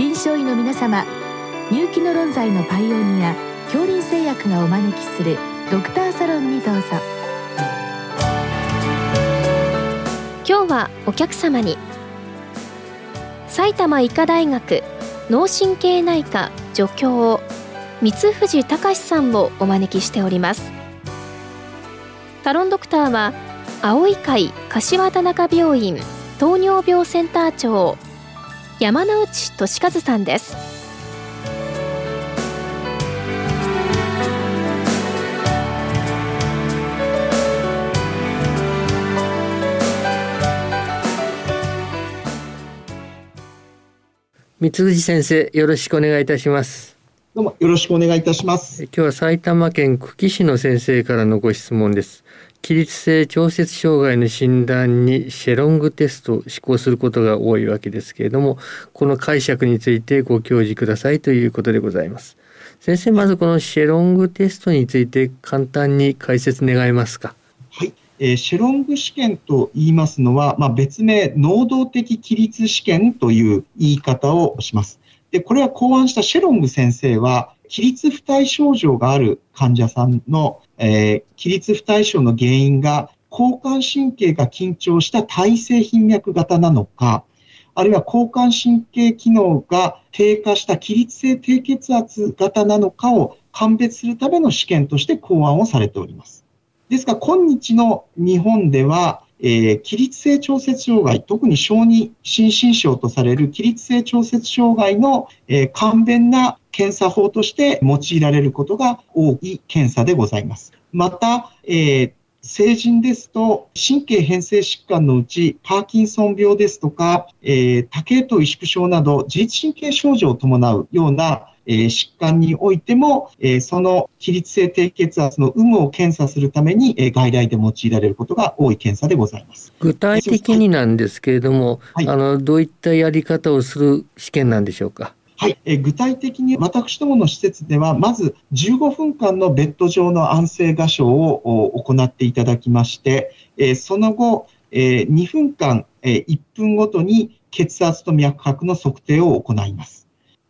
臨床医の皆様入気の論剤のパイオニア恐林製薬がお招きするドクターサロンにどうぞ。今日はお客様に埼玉医科大学脳神経内科助教三藤隆さんをお招きしております。サロンドクターは青い会柏田中病院糖尿病センター長山内俊和さんです。三藤先生よろしくお願いいたします。どうもよろしくお願いいたします。今日は埼玉県久喜市の先生からのご質問です起立性調節障害の診断にシェロングテストを施行することが多いわけですけれどもこの解釈についてご教示くださいということでございます。先生まずこのシェロングテストについて簡単に解説願えますか？はい、えー、シェロング試験と言いますのは、まあ、別名能動的起立試験という言い方をします。でこれは考案したシェロング先生は起立不対症状がある患者さんのえー、起立不対症の原因が交感神経が緊張した体性頻脈型なのか、あるいは交感神経機能が低下した起立性低血圧型なのかを鑑別するための試験として考案をされております。ですが、今日の日本では、えー、起立性調節障害、特に小児心身症とされる起立性調節障害の、えー、簡便な検査法として用いられることが多い検査でございます。また、えー成人ですと、神経変性疾患のうち、パーキンソン病ですとか、えー、多系統萎縮症など、自律神経症状を伴うような、えー、疾患においても、えー、その起立性低血圧の有無を検査するために、えー、外来で用いられることが多い検査でございます。具体的になんですけれども、はい、あのどういったやり方をする試験なんでしょうか？はい、え具体的に私どもの施設では、まず15分間のベッド上の安静画唱を行っていただきまして、えその後、え2分間、え1分ごとに血圧と脈拍の測定を行います。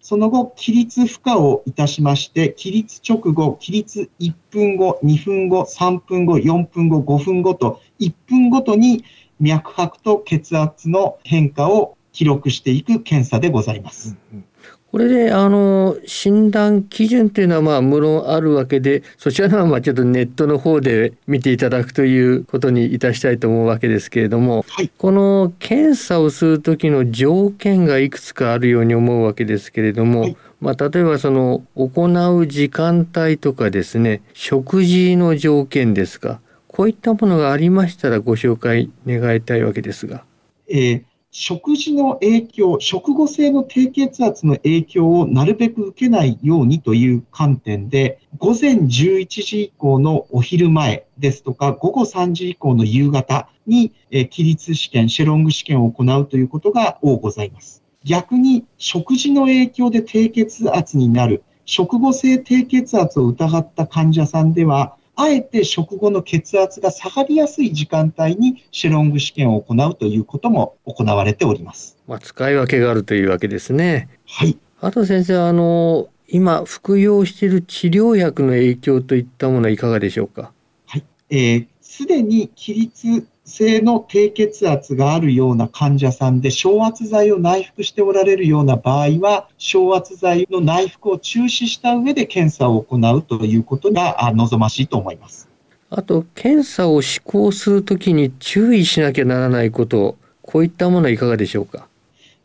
その後、起立負荷をいたしまして、起立直後、起立1分後、2分後、3分後、4分後、5分後と、1分ごとに脈拍と血圧の変化を記録していく検査でございます。うんうんこれであの診断基準というのはまあ無論あるわけでそちらのはまあちょっとネットの方で見ていただくということにいたしたいと思うわけですけれども、はい、この検査をする時の条件がいくつかあるように思うわけですけれども、はい、まあ、例えばその行う時間帯とかですね食事の条件ですかこういったものがありましたらご紹介願いたいわけですが。えー食事の影響、食後性の低血圧の影響をなるべく受けないようにという観点で、午前11時以降のお昼前ですとか、午後3時以降の夕方に、え起立試験、シェロング試験を行うということが多ございます。逆に、食事の影響で低血圧になる、食後性低血圧を疑った患者さんでは、あえて食後の血圧が下がりやすい時間帯にシェロング試験を行うということも行われております。まあ、使い分けがあるというわけですね。はい。あと先生、あの、今服用している治療薬の影響といったものはいかがでしょうか？はい。えー、すでに起立性の低血圧があるような患者さんで、昇圧剤を内服しておられるような場合は、昇圧剤の内服を中止した上で検査を行うということが望ましいと思います。あと、検査を施行するときに注意しなきゃならないこと、こういったものはいかがでしょうか？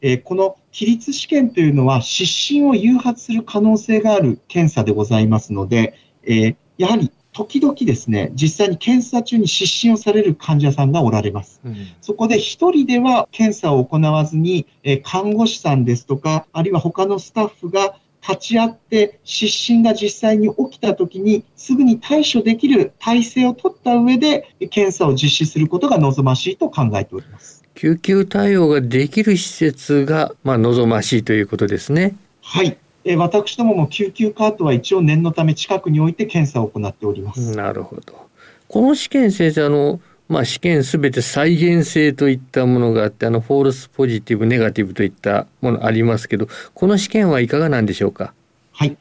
えー、この起立試験というのは、失神を誘発する可能性がある検査でございますので、えー、やはり時々ですね、実際に検査中に失神をされる患者さんがおられます。うん、そこで一人では検査を行わずに、え看護師さんですとか、あるいは他のスタッフが立ち会って失神が実際に起きた時にすぐに対処できる体制を取った上で検査を実施することが望ましいと考えております。救急対応ができる施設が、まあ、望ましいということですね。はい。え私どもも救急カートは一応念のため近くに置いて検査を行っております。なるほど。この試験先生あのまあ、試験すべて再現性といったものがあってあの false positive negative といったものありますけどこの試験はいかがなんでしょうか？はい、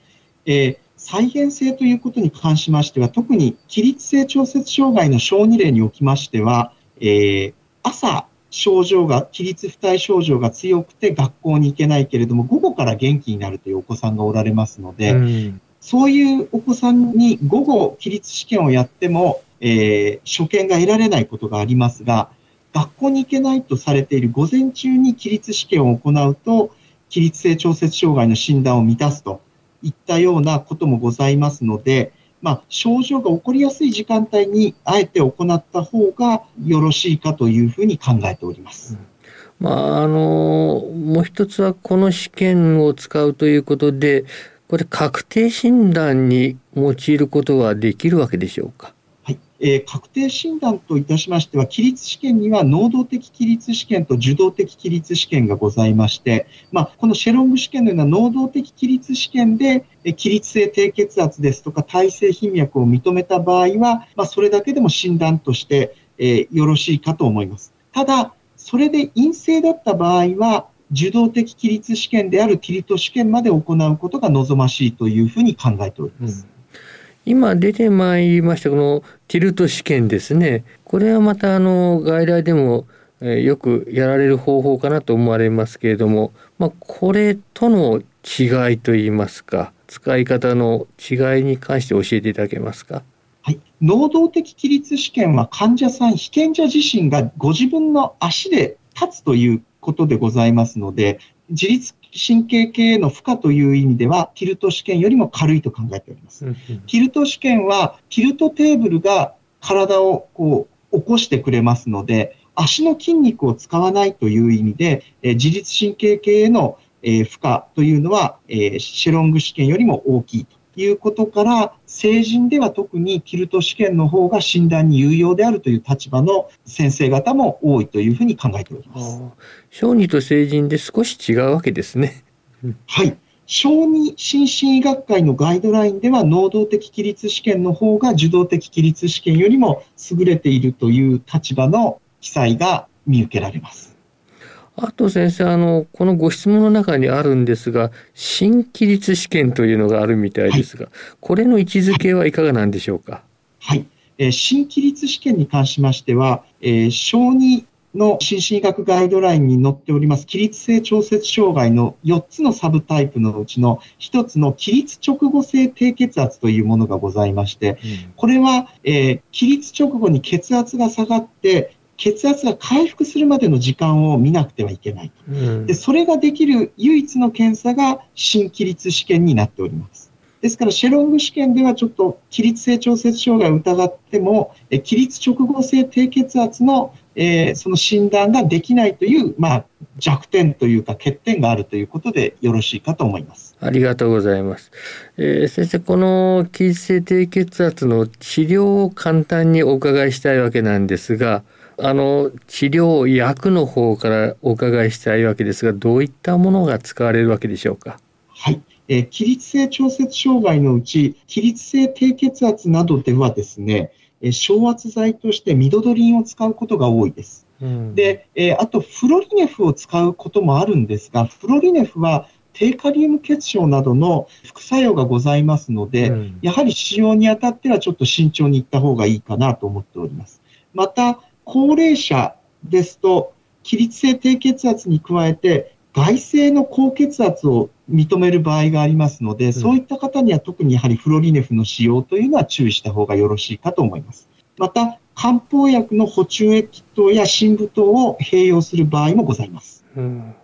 えー再現性ということに関しましては、特に起立性調節障害の小児例におきましては、えー、朝、症状が、起立不体症状が強くて学校に行けないけれども、午後から元気になるというお子さんがおられますので、うん、そういうお子さんに午後、起立試験をやっても、えー、所見が得られないことがありますが、学校に行けないとされている午前中に起立試験を行うと、起立性調節障害の診断を満たすといったようなこともございますので、まあ、症状が起こりやすい時間帯にあえて行った方がよろしいかというふうに考えております。まあ、あのもう一つはこの試験を使うということでこれ確定診断に用いることはできるわけでしょうか？えー、確定診断といたしましては、起立試験には能動的起立試験と受動的起立試験がございまして、まあ、このシェロング試験のような能動的起立試験で、え、起立性低血圧ですとか耐性頻脈を認めた場合は、まあ、それだけでも診断として、えー、よろしいかと思います。ただ、それで陰性だった場合は、受動的起立試験であるティリト試験まで行うことが望ましいというふうに考えております。うん今出てまいりましたこのティルト試験ですねこれはまたあの外来でも、えよくやられる方法かなと思われますけれども、まあ、これとの違いといいますか使い方の違いに関して教えていただけますか？はい、能動的起立試験は患者さん、被験者自身がご自分の足で立つということでございますので、自律神経系への負荷という意味では、キルト試験よりも軽いと考えております。キルト試験は、キルトテーブルが体をこう起こしてくれますので、足の筋肉を使わないという意味で、え自律神経系への、え負荷というのは、えシェロング試験よりも大きいということから、成人では特にキルト試験の方が診断に有用であるという立場の先生方も多いというふうに考えております。小児と成人で少し違うわけですね。はい。小児心身医学会のガイドラインでは、能動的起立試験の方が受動的起立試験よりも優れているという立場の記載が見受けられます。あと先生、あの、このご質問の中にあるんですが、新規律試験というのがあるみたいですが、はい、これの位置づけはいかがなんでしょうか？はい。えー、新規律試験に関しましては、えー、小児の心身医学ガイドラインに載っております、起立性調節障害の4つのサブタイプのうちの1つの起立直後性低血圧というものがございまして、これは、えー、起立直後に血圧が下がって、血圧が回復するまでの時間を見なくてはいけない。うん、でそれができる唯一の検査が新起立試験になっております。ですから、シェロング試験ではちょっと起立性調節障害を疑っても、え起立直後性低血圧の、えー、その診断ができないという、まあ、弱点というか欠点があるということでよろしいかと思います。ありがとうございます。えー、先生、この起立性低血圧の治療を簡単にお伺いしたいわけなんですが、あの治療薬の方からお伺いしたいわけですがどういったものが使われるわけでしょうか？はい、えー、起立性調節障害のうち起立性低血圧などではですね、えー、昇圧剤としてミドドリンを使うことが多いです。うん、で、えー、あとフロリネフを使うこともあるんですがフロリネフは低カリウム血症などの副作用がございますので、うん、やはり使用にあたってはちょっと慎重にいった方がいいかなと思っております。また、高齢者ですと、起立性低血圧に加えて、外性の高血圧を認める場合がありますので、うん、そういった方には特にやはりフロリネフの使用というのは注意した方がよろしいかと思います。また、漢方薬の補充液等や深部等を併用する場合もございます。うん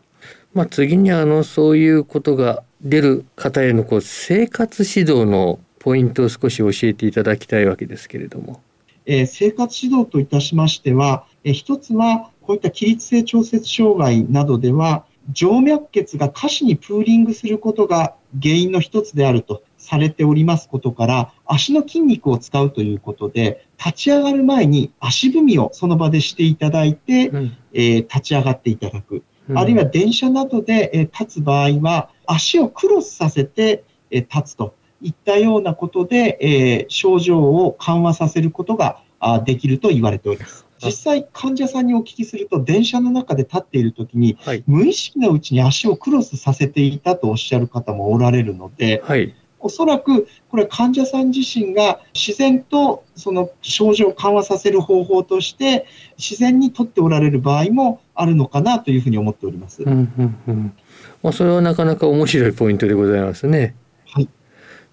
まあ、次にあのそういうことが出る方へのこう生活指導のポイントを少し教えていただきたいわけですけれども。えー、生活指導といたしましては、えー、一つは、こういった起立性調節障害などでは、静脈血が下肢にプーリングすることが原因の一つであるとされておりますことから、足の筋肉を使うということで、立ち上がる前に足踏みをその場でしていただいて、うん、えー、立ち上がっていただく。うん、あるいは電車などで、えー、立つ場合は、足をクロスさせて、えー、立つと。いったようなことで、えー、症状を緩和させることができると言われております。実際患者さんにお聞きすると、電車の中で立っているときに、はい、無意識のうちに足をクロスさせていたとおっしゃる方もおられるので、はい、おそらくこれ患者さん自身が自然とその症状を緩和させる方法として自然にとっておられる場合もあるのかなというふうに思っております。うんうんうんまあ、それはなかなか面白いポイントでございますね。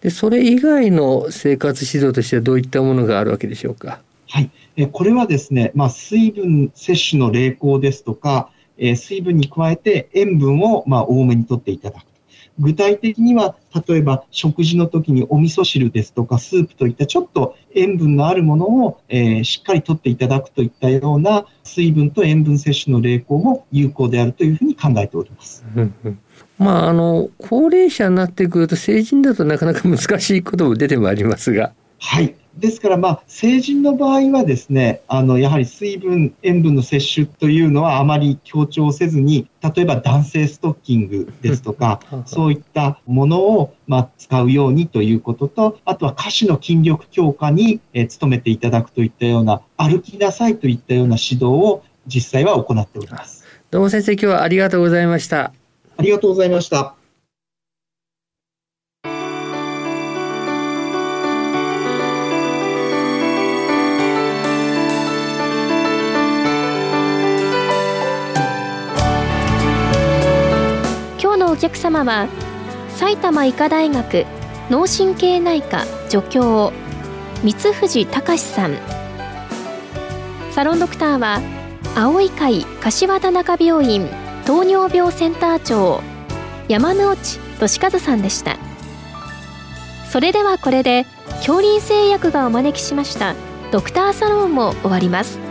で、それ以外の生活指導としてはどういったものがあるわけでしょうか？はい。えこれはですね、まあ、水分摂取の励行ですとか、え水分に加えて塩分をまあ多めにとっていただく。具体的には、例えば食事の時にお味噌汁ですとかスープといったちょっと塩分のあるものを、えー、しっかりとっていただくといったような水分と塩分摂取の励行も有効であるというふうに考えております。まあ、あの、高齢者になってくると成人だとなかなか難しいことも出てまいりますが。はい。ですから、まあ、成人の場合はですね、あの、やはり水分、塩分の摂取というのはあまり強調せずに、例えば男性ストッキングですとか、そういったものを、まあ、使うようにということと、あとは下肢の筋力強化に、えー、努めていただくといったような、歩きなさいといったような指導を実際は行っております。どうも先生、今日はありがとうございました。ありがとうございました。お客様は埼玉医科大学脳神経内科助教三藤隆さん。サロンドクターは青い会柏田中病院糖尿病センター長山内俊和さんでした。それではこれで恐林製薬がお招きしましたドクターサロンも終わります。